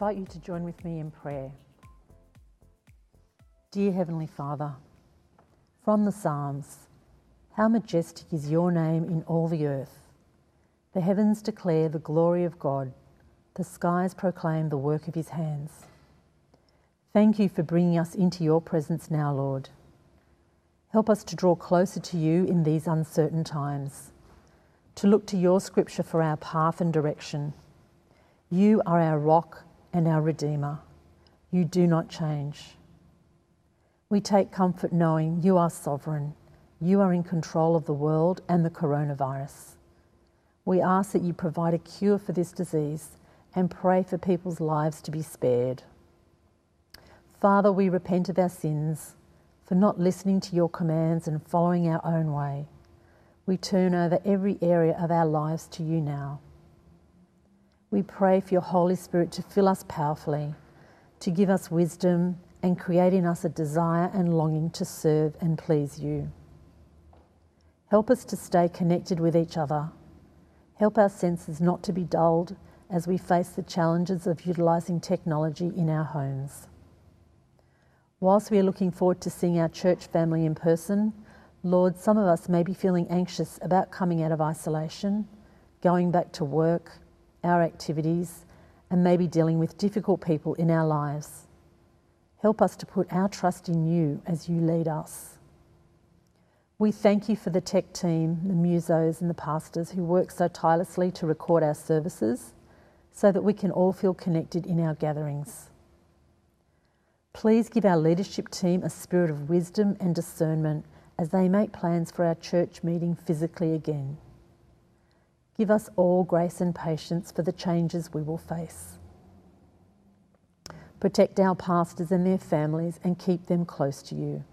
Invite you to join with me in prayer. Dear Heavenly Father, from the Psalms, how majestic is your name in all the earth. The heavens declare the glory of God, the skies proclaim the work of his hands. Thank you for bringing us into your presence now, Lord. Help us to draw closer to you in these uncertain times, to look to your scripture for our path and direction. You are our rock and our redeemer. You do not change. We take comfort knowing you are sovereign. You are in control of the world and the coronavirus. We ask that you provide a cure for this disease and pray for people's lives to be spared. Father, we repent of our sins for not listening to your commands and following our own way. We turn over every area of our lives to you now. We pray for your Holy Spirit to fill us powerfully, to give us wisdom and create in us a desire and longing to serve and please you. Help us to stay connected with each other. Help our senses not to be dulled as we face the challenges of utilising technology in our homes. Whilst we are looking forward to seeing our church family in person, Lord, some of us may be feeling anxious about coming out of isolation, going back to work, our activities, and maybe dealing with difficult people in our lives. Help us to put our trust in you as you lead us. We thank you for the tech team, the musos, and the pastors who work so tirelessly to record our services so that we can all feel connected in our gatherings. Please give our leadership team a spirit of wisdom and discernment as they make plans for our church meeting physically again. Give us all grace and patience for the changes we will face. Protect our pastors and their families and keep them close to you.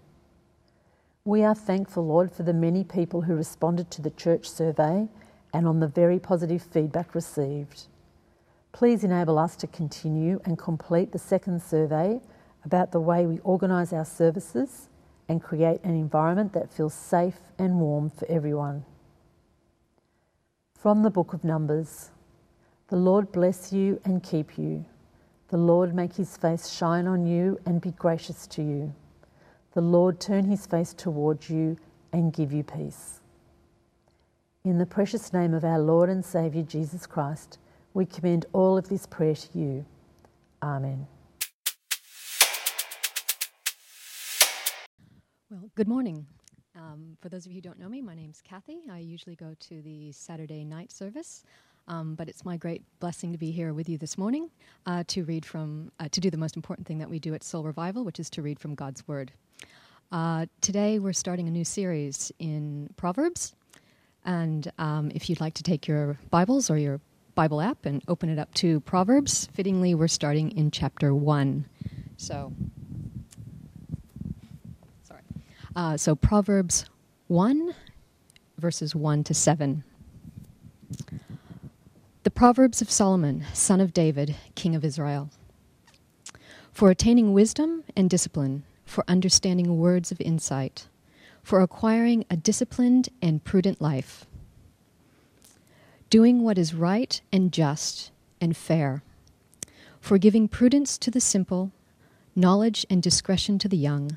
We are thankful, Lord, for the many people who responded to the church survey and on the very positive feedback received. Please enable us to continue and complete the second survey about the way we organise our services and create an environment that feels safe and warm for everyone. From the book of Numbers The Lord bless you and keep you. The Lord make his face shine on you and be gracious to you. The Lord turn his face towards you and give you peace. In the precious name of our Lord and Saviour Jesus Christ, we commend all of this prayer to you. Amen. Well, good morning. Um, for those of you who don't know me, my name's Kathy. I usually go to the Saturday night service, um, but it's my great blessing to be here with you this morning uh, to read from, uh, to do the most important thing that we do at Soul Revival, which is to read from God's Word. Uh, today we're starting a new series in Proverbs, and um, if you'd like to take your Bibles or your Bible app and open it up to Proverbs, fittingly, we're starting in chapter 1. So uh, so Proverbs 1, verses 1 to 7. The Proverbs of Solomon, son of David, king of Israel. For attaining wisdom and discipline, for understanding words of insight, for acquiring a disciplined and prudent life, doing what is right and just and fair, for giving prudence to the simple, knowledge and discretion to the young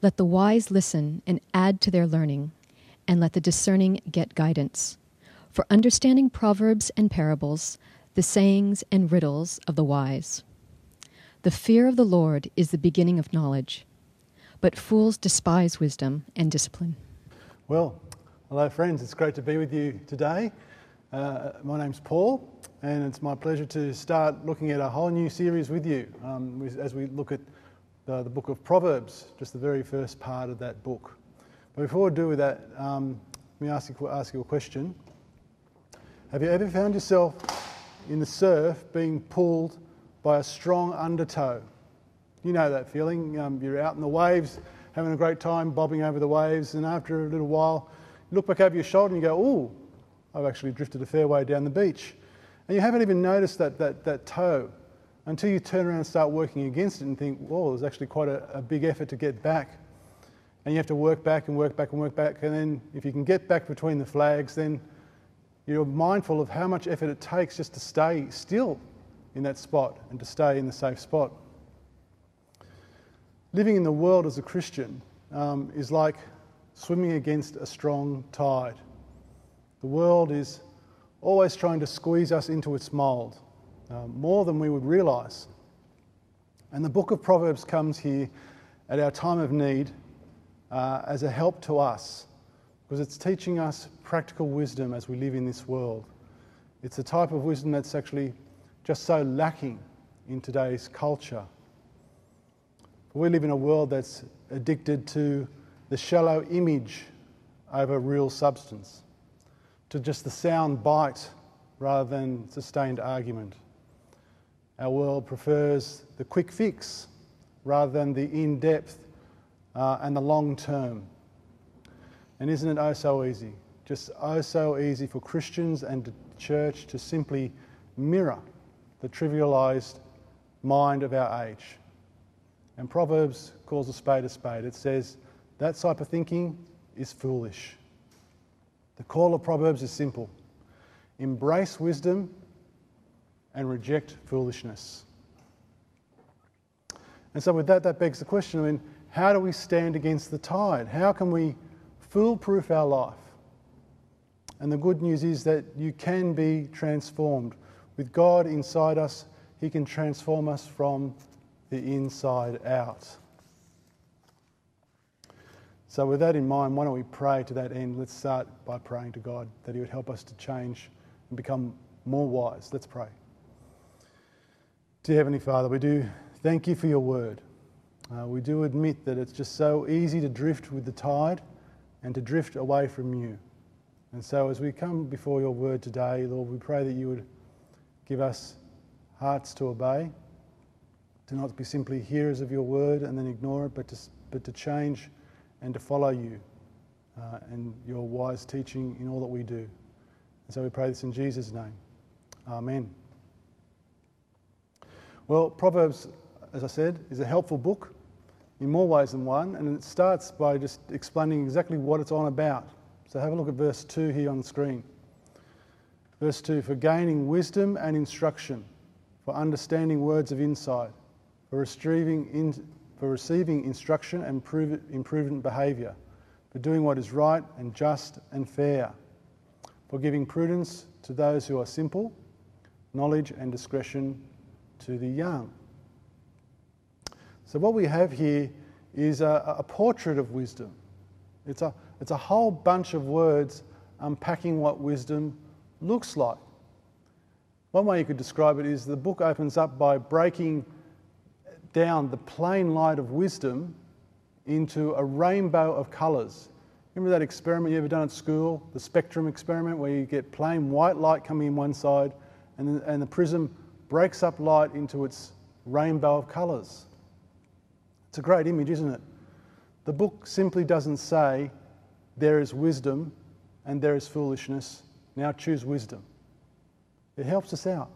let the wise listen and add to their learning, and let the discerning get guidance. For understanding proverbs and parables, the sayings and riddles of the wise. The fear of the Lord is the beginning of knowledge, but fools despise wisdom and discipline. Well, hello, friends. It's great to be with you today. Uh, my name's Paul, and it's my pleasure to start looking at a whole new series with you um, as we look at the, the book of Proverbs, just the very first part of that book. But before I do with that, um, let me ask you, ask you a question. Have you ever found yourself in the surf being pulled by a strong undertow? You know that feeling. Um, you're out in the waves, having a great time, bobbing over the waves, and after a little while, you look back over your shoulder and you go, "Oh, I've actually drifted a fair way down the beach," and you haven't even noticed that that that tow until you turn around and start working against it and think, well, there's actually quite a, a big effort to get back. And you have to work back and work back and work back. And then if you can get back between the flags, then you're mindful of how much effort it takes just to stay still in that spot and to stay in the safe spot. Living in the world as a Christian um, is like swimming against a strong tide. The world is always trying to squeeze us into its mould, uh, more than we would realise. And the book of Proverbs comes here at our time of need uh, as a help to us because it's teaching us practical wisdom as we live in this world. It's a type of wisdom that's actually just so lacking in today's culture. We live in a world that's addicted to the shallow image over real substance, to just the sound bite rather than sustained argument. Our world prefers the quick fix rather than the in depth uh, and the long term. And isn't it oh so easy? Just oh so easy for Christians and the church to simply mirror the trivialized mind of our age. And Proverbs calls a spade a spade. It says that type of thinking is foolish. The call of Proverbs is simple embrace wisdom and reject foolishness. And so, with that, that begs the question I mean, how do we stand against the tide? How can we foolproof our life? And the good news is that you can be transformed. With God inside us, He can transform us from the inside out. So, with that in mind, why don't we pray to that end? Let's start by praying to God that He would help us to change and become more wise. Let's pray. Dear Heavenly Father, we do thank you for your word. Uh, we do admit that it's just so easy to drift with the tide and to drift away from you. And so, as we come before your word today, Lord, we pray that you would give us hearts to obey, to not be simply hearers of your word and then ignore it, but to, but to change and to follow you uh, and your wise teaching in all that we do. And so we pray this in Jesus' name. Amen. Well, Proverbs, as I said, is a helpful book in more ways than one, and it starts by just explaining exactly what it's on about. So have a look at verse 2 here on the screen. Verse 2 For gaining wisdom and instruction, for understanding words of insight, for receiving, in, for receiving instruction and improvement behaviour, for doing what is right and just and fair, for giving prudence to those who are simple, knowledge and discretion to the young. So, what we have here is a, a portrait of wisdom. It's a, it's a whole bunch of words unpacking what wisdom looks like. One way you could describe it is the book opens up by breaking down the plain light of wisdom into a rainbow of colours. Remember that experiment you ever done at school, the spectrum experiment, where you get plain white light coming in one side and and the prism breaks up light into its rainbow of colours. It's a great image, isn't it? The book simply doesn't say there is wisdom and there is foolishness. Now choose wisdom. It helps us out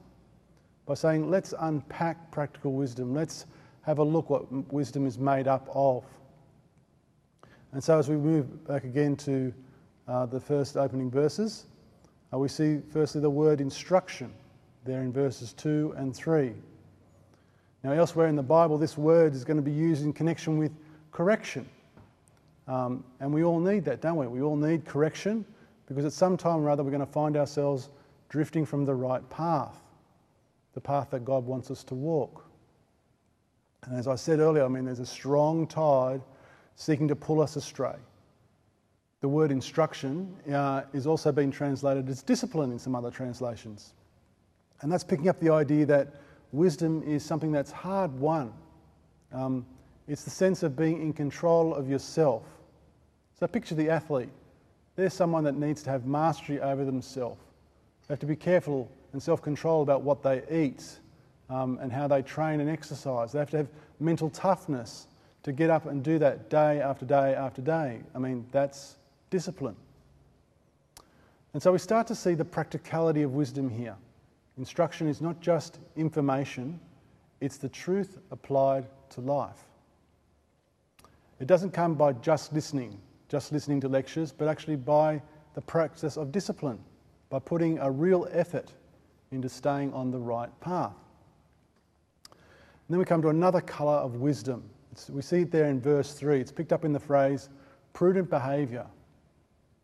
by saying, let's unpack practical wisdom. Let's have a look what wisdom is made up of. And so, as we move back again to uh, the first opening verses, uh, we see firstly the word instruction there in verses 2 and 3. Now, elsewhere in the Bible, this word is going to be used in connection with correction. Um, and we all need that, don't we? We all need correction because at some time or other we're going to find ourselves drifting from the right path, the path that God wants us to walk. And as I said earlier, I mean, there's a strong tide seeking to pull us astray. The word instruction uh, is also being translated as discipline in some other translations. And that's picking up the idea that wisdom is something that's hard won. Um, it's the sense of being in control of yourself. So picture the athlete. They're someone that needs to have mastery over themselves. They have to be careful and self control about what they eat um, and how they train and exercise. They have to have mental toughness to get up and do that day after day after day. I mean, that's discipline. And so we start to see the practicality of wisdom here. Instruction is not just information, it's the truth applied to life. It doesn't come by just listening, just listening to lectures, but actually by the practice of discipline, by putting a real effort into staying on the right path. And then we come to another colour of wisdom. It's, we see it there in verse 3. It's picked up in the phrase prudent behaviour.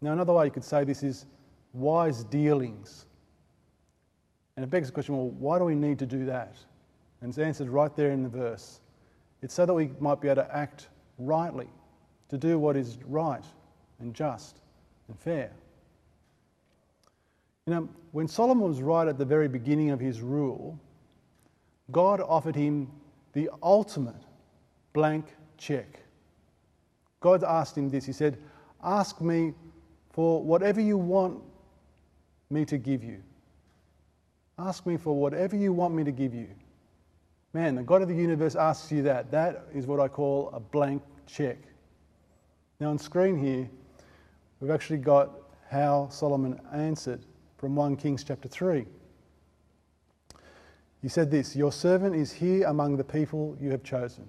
Now, another way you could say this is wise dealings. And it begs the question well, why do we need to do that? And it's answered right there in the verse. It's so that we might be able to act rightly, to do what is right and just and fair. You know, when Solomon was right at the very beginning of his rule, God offered him the ultimate blank check. God asked him this He said, Ask me for whatever you want me to give you. Ask me for whatever you want me to give you. Man, the God of the universe asks you that. That is what I call a blank check. Now, on screen here, we've actually got how Solomon answered from 1 Kings chapter 3. He said this Your servant is here among the people you have chosen,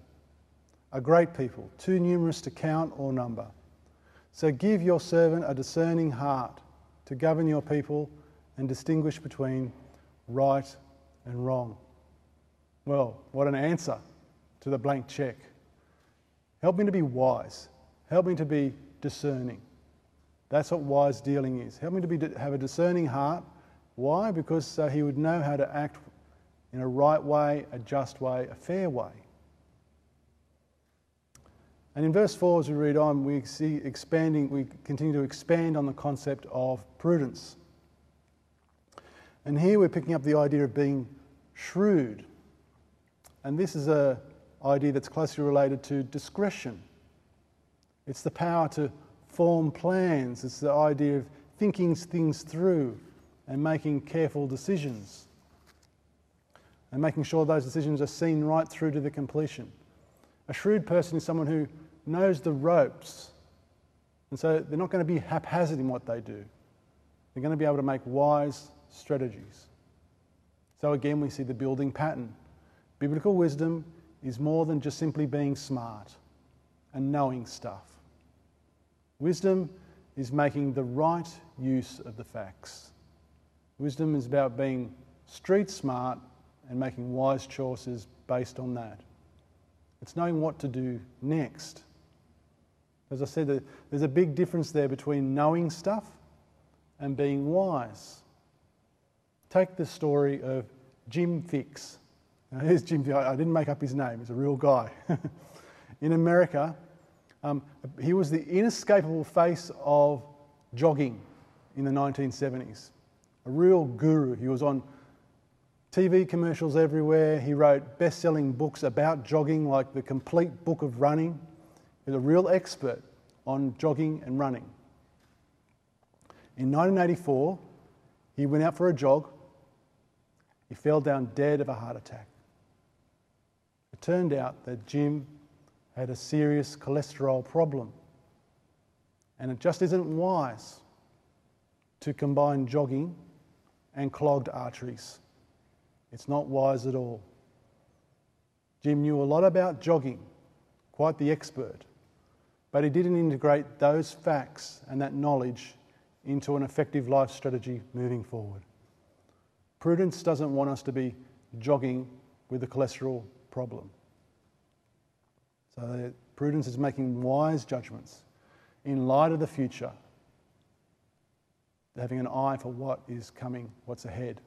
a great people, too numerous to count or number. So give your servant a discerning heart to govern your people and distinguish between right and wrong. Well, what an answer to the blank check. Help me to be wise. Help me to be discerning. That's what wise dealing is. Help me to be, have a discerning heart. Why? Because uh, he would know how to act in a right way, a just way, a fair way. And in verse 4, as we read on, we see expanding, we continue to expand on the concept of prudence. And here we're picking up the idea of being shrewd. And this is an idea that's closely related to discretion. It's the power to form plans, it's the idea of thinking things through and making careful decisions. And making sure those decisions are seen right through to the completion. A shrewd person is someone who knows the ropes. And so they're not going to be haphazard in what they do. They're going to be able to make wise strategies. So again, we see the building pattern. Biblical wisdom is more than just simply being smart and knowing stuff. Wisdom is making the right use of the facts. Wisdom is about being street smart and making wise choices based on that. It's knowing what to do next. As I said, there's a big difference there between knowing stuff and being wise. Take the story of Jim Fixx. Now, here's Jim Fixx. I didn't make up his name, he's a real guy. In America, um, he was the inescapable face of jogging in the 1970s. A real guru. He was on TV commercials everywhere. He wrote best selling books about jogging, like The Complete Book of Running. He's a real expert on jogging and running. In 1984, he went out for a jog he fell down dead of a heart attack. It turned out that Jim had a serious cholesterol problem. And it just isn't wise to combine jogging and clogged arteries. It's not wise at all. Jim knew a lot about jogging, quite the expert, but he didn't integrate those facts and that knowledge into an effective life strategy moving forward. Prudence doesn't want us to be jogging with a cholesterol problem. So, prudence is making wise judgments in light of the future, having an eye for what is coming, what's ahead.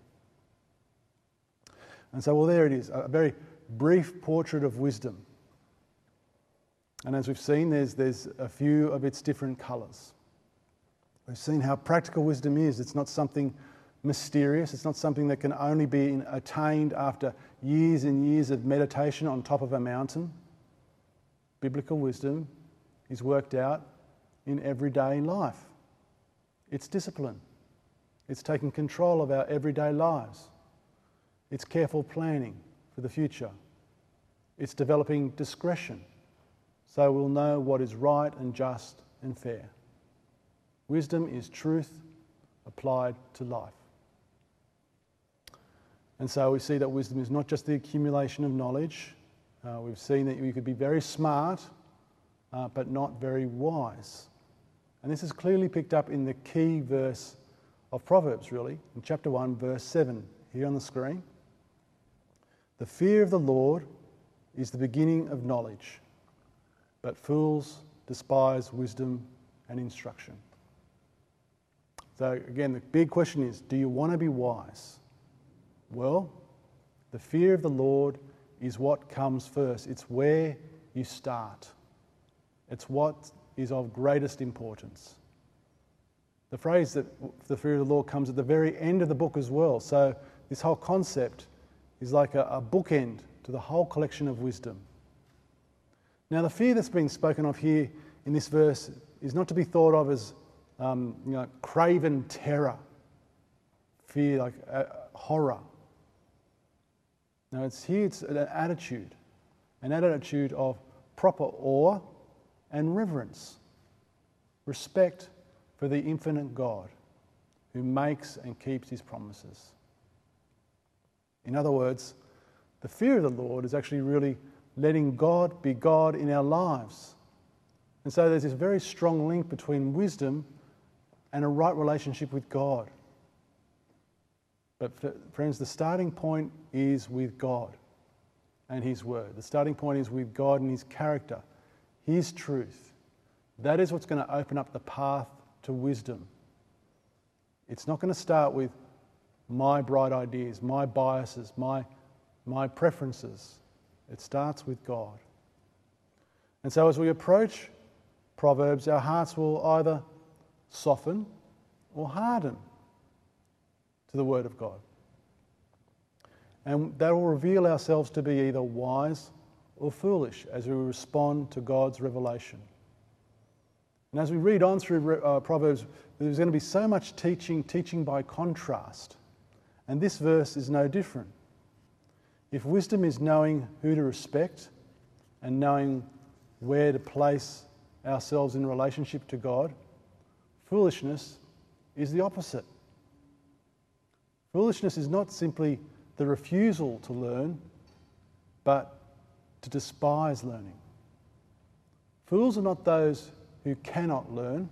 And so, well, there it is a very brief portrait of wisdom. And as we've seen, there's, there's a few of its different colours. We've seen how practical wisdom is. It's not something mysterious. It's not something that can only be attained after years and years of meditation on top of a mountain. Biblical wisdom is worked out in everyday life. It's discipline. It's taking control of our everyday lives. It's careful planning for the future. It's developing discretion so we'll know what is right and just and fair. Wisdom is truth applied to life. And so we see that wisdom is not just the accumulation of knowledge. Uh, we've seen that you could be very smart, uh, but not very wise. And this is clearly picked up in the key verse of Proverbs, really, in chapter 1, verse 7, here on the screen. The fear of the Lord is the beginning of knowledge, but fools despise wisdom and instruction. So, again, the big question is do you want to be wise? Well, the fear of the Lord is what comes first, it's where you start, it's what is of greatest importance. The phrase that the fear of the Lord comes at the very end of the book as well. So, this whole concept is like a, a bookend to the whole collection of wisdom. Now, the fear that's being spoken of here in this verse is not to be thought of as um, you know, craven terror, fear, like uh, horror. No, it's here, it's an attitude, an attitude of proper awe and reverence, respect for the infinite God who makes and keeps his promises. In other words, the fear of the Lord is actually really letting God be God in our lives. And so there's this very strong link between wisdom and a right relationship with God. But friends, the starting point is with God and His Word. The starting point is with God and His character, His truth. That is what's going to open up the path to wisdom. It's not going to start with my bright ideas, my biases, my, my preferences. It starts with God. And so as we approach Proverbs, our hearts will either soften or harden to the Word of God. And that will reveal ourselves to be either wise or foolish as we respond to God's revelation. And as we read on through uh, Proverbs, there's going to be so much teaching, teaching by contrast. And this verse is no different. If wisdom is knowing who to respect and knowing where to place ourselves in relationship to God, foolishness is the opposite. Foolishness is not simply the refusal to learn, but to despise learning. Fools are not those who cannot learn,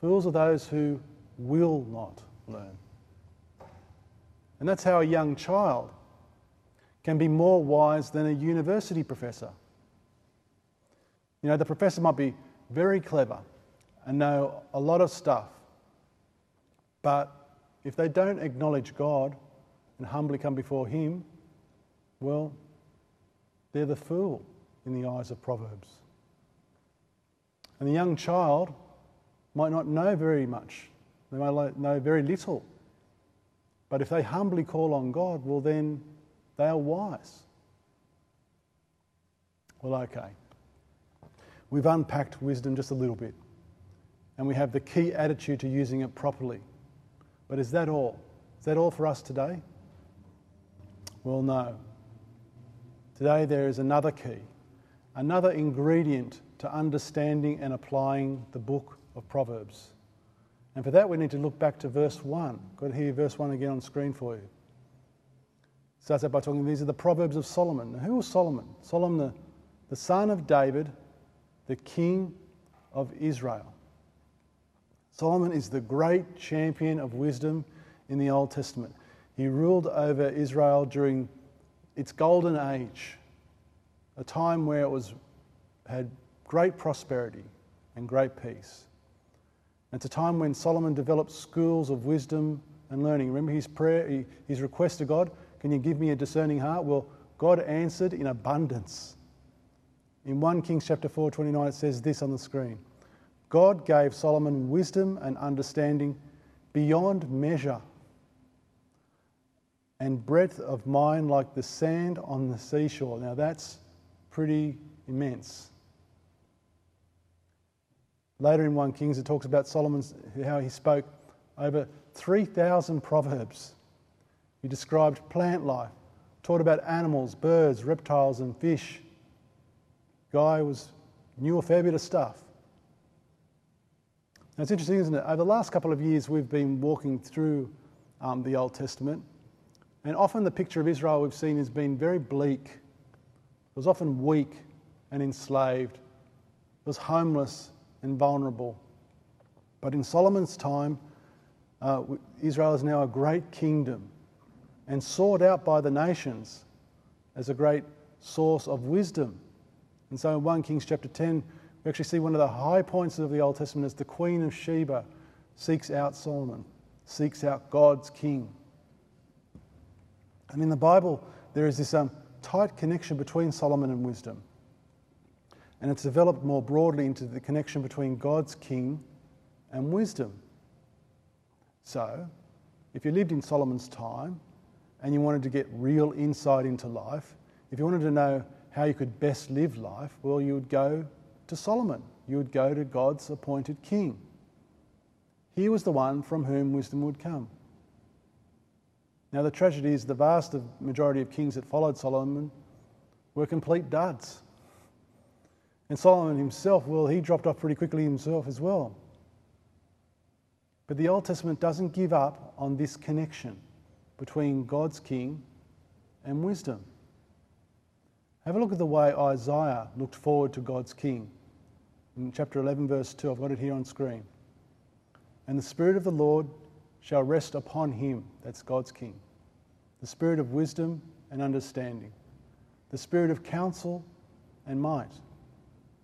fools are those who will not learn. And that's how a young child can be more wise than a university professor. You know, the professor might be very clever and know a lot of stuff, but if they don't acknowledge God and humbly come before Him, well, they're the fool in the eyes of Proverbs. And the young child might not know very much, they might know very little. But if they humbly call on God, well, then they are wise. Well, okay. We've unpacked wisdom just a little bit, and we have the key attitude to using it properly. But is that all? Is that all for us today? Well, no. Today there is another key, another ingredient to understanding and applying the book of Proverbs. And for that, we need to look back to verse 1. Got to hear verse 1 again on screen for you. Starts out by talking, these are the Proverbs of Solomon. Now, who was Solomon? Solomon, the, the son of David, the king of Israel. Solomon is the great champion of wisdom in the Old Testament. He ruled over Israel during its golden age, a time where it was, had great prosperity and great peace. It's a time when Solomon developed schools of wisdom and learning. Remember his prayer, his request to God, Can you give me a discerning heart? Well, God answered in abundance. In 1 Kings chapter 4, 29, it says this on the screen God gave Solomon wisdom and understanding beyond measure, and breadth of mind like the sand on the seashore. Now that's pretty immense. Later in 1 Kings, it talks about Solomon's, how he spoke over 3,000 proverbs. He described plant life, taught about animals, birds, reptiles, and fish. Guy was knew a fair bit of stuff. Now it's interesting, isn't it? Over the last couple of years, we've been walking through um, the Old Testament, and often the picture of Israel we've seen has been very bleak. It was often weak and enslaved. It was homeless and vulnerable. But in Solomon's time, Uh, Israel is now a great kingdom and sought out by the nations as a great source of wisdom. And so in 1 Kings chapter 10, we actually see one of the high points of the Old Testament as the Queen of Sheba seeks out Solomon, seeks out God's king. And in the Bible, there is this um, tight connection between Solomon and wisdom. And it's developed more broadly into the connection between God's king and wisdom. So, if you lived in Solomon's time and you wanted to get real insight into life, if you wanted to know how you could best live life, well, you would go to Solomon. You would go to God's appointed king. He was the one from whom wisdom would come. Now, the tragedy is the vast majority of kings that followed Solomon were complete duds. And Solomon himself, well, he dropped off pretty quickly himself as well. But the Old Testament doesn't give up on this connection between God's king and wisdom. Have a look at the way Isaiah looked forward to God's king. In chapter 11, verse 2, I've got it here on screen. And the Spirit of the Lord shall rest upon him, that's God's king, the Spirit of wisdom and understanding, the Spirit of counsel and might,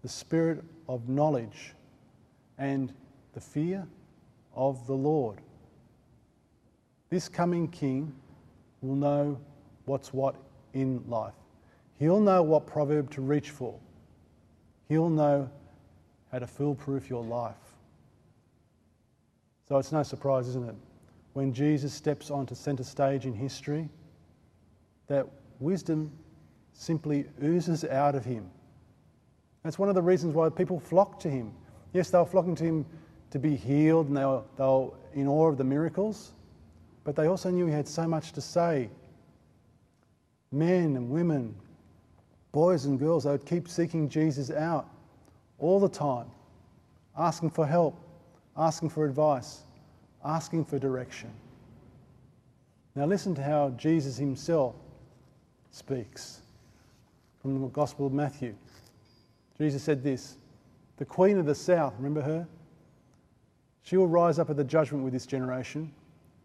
the Spirit of knowledge and the fear of the Lord. This coming king will know what's what in life. He'll know what proverb to reach for. He'll know how to foolproof your life. So it's no surprise, isn't it? When Jesus steps onto centre stage in history, that wisdom simply oozes out of him. That's one of the reasons why people flock to him. Yes, they were flocking to him to be healed and they were, they were in awe of the miracles, but they also knew he had so much to say. Men and women, boys and girls, they would keep seeking Jesus out all the time, asking for help, asking for advice, asking for direction. Now, listen to how Jesus himself speaks from the Gospel of Matthew. Jesus said this The Queen of the South, remember her? She will rise up at the judgment with this generation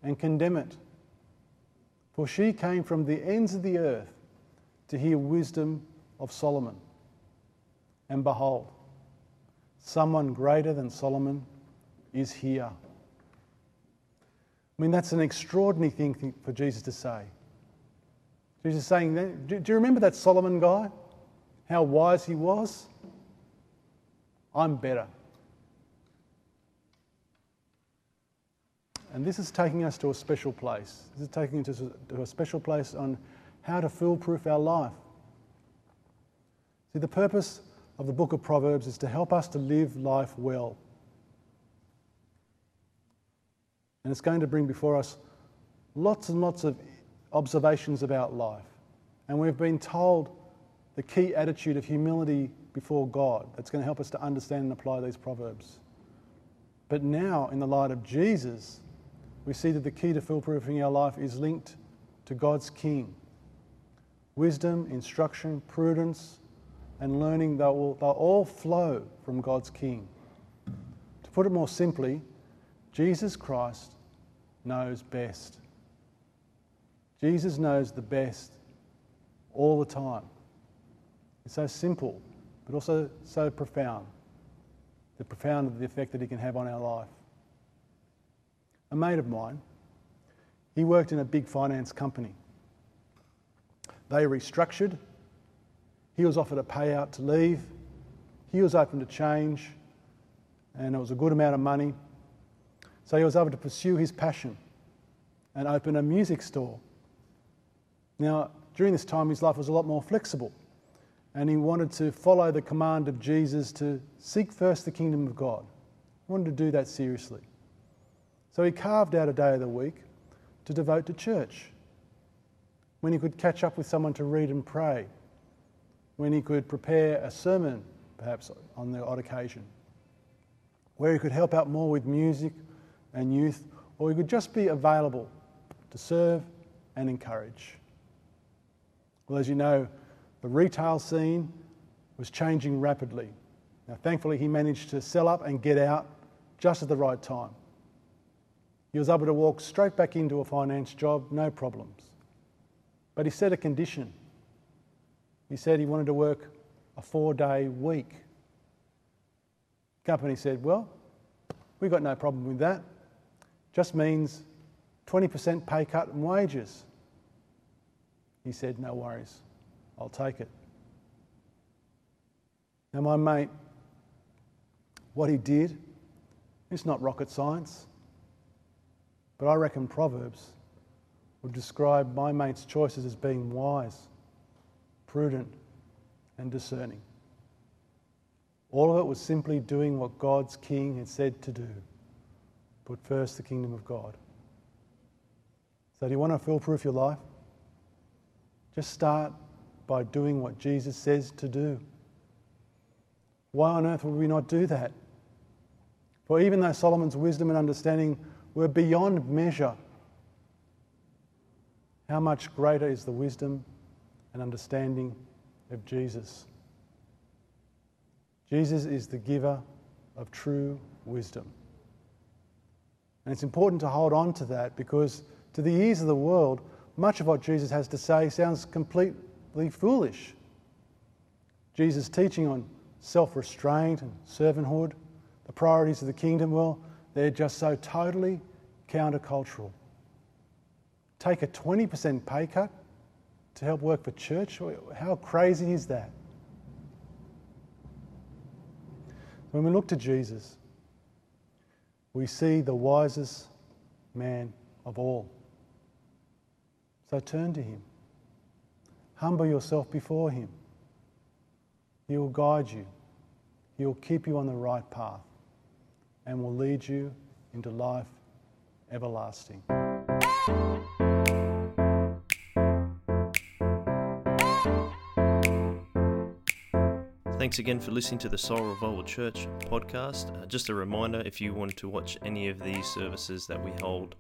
and condemn it. For she came from the ends of the earth to hear wisdom of Solomon. And behold, someone greater than Solomon is here. I mean, that's an extraordinary thing for Jesus to say. Jesus is saying, do you remember that Solomon guy? How wise he was? I'm better. And this is taking us to a special place. This is taking us to a special place on how to foolproof our life. See, the purpose of the book of Proverbs is to help us to live life well. And it's going to bring before us lots and lots of observations about life. And we've been told the key attitude of humility before God that's going to help us to understand and apply these proverbs. But now, in the light of Jesus, we see that the key to foolproofing our life is linked to God's King. Wisdom, instruction, prudence, and learning, they'll, they'll all flow from God's King. To put it more simply, Jesus Christ knows best. Jesus knows the best all the time. It's so simple, but also so profound. The profound of the effect that he can have on our life. A mate of mine, he worked in a big finance company. They restructured. He was offered a payout to leave. He was open to change, and it was a good amount of money. So he was able to pursue his passion and open a music store. Now, during this time, his life was a lot more flexible, and he wanted to follow the command of Jesus to seek first the kingdom of God. He wanted to do that seriously. So he carved out a day of the week to devote to church, when he could catch up with someone to read and pray, when he could prepare a sermon, perhaps on the odd occasion, where he could help out more with music and youth, or he could just be available to serve and encourage. Well, as you know, the retail scene was changing rapidly. Now, thankfully, he managed to sell up and get out just at the right time. He was able to walk straight back into a finance job, no problems. But he set a condition. He said he wanted to work a four day week. Company said, Well, we've got no problem with that. Just means 20% pay cut in wages. He said, No worries, I'll take it. Now, my mate, what he did, it's not rocket science, but I reckon Proverbs would describe my mate's choices as being wise, prudent, and discerning. All of it was simply doing what God's king had said to do put first the kingdom of God. So, do you want to foolproof your life? Just start by doing what Jesus says to do. Why on earth would we not do that? For even though Solomon's wisdom and understanding were beyond measure, how much greater is the wisdom and understanding of Jesus? Jesus is the giver of true wisdom. And it's important to hold on to that because, to the ears of the world, much of what Jesus has to say sounds completely foolish. Jesus' teaching on self restraint and servanthood, the priorities of the kingdom, well, they're just so totally countercultural. Take a 20% pay cut to help work for church? How crazy is that? When we look to Jesus, we see the wisest man of all. So turn to him. Humble yourself before him. He will guide you. He will keep you on the right path and will lead you into life everlasting. Thanks again for listening to the Soul Revival Church podcast. Uh, just a reminder if you want to watch any of these services that we hold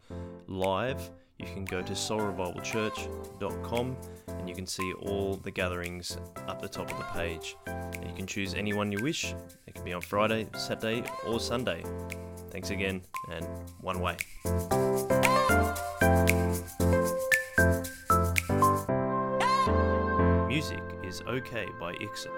live, you can go to soulrevivalchurch.com and you can see all the gatherings up the top of the page. And you can choose any one you wish. It can be on Friday, Saturday, or Sunday. Thanks again, and one way. Music is okay by Ixon.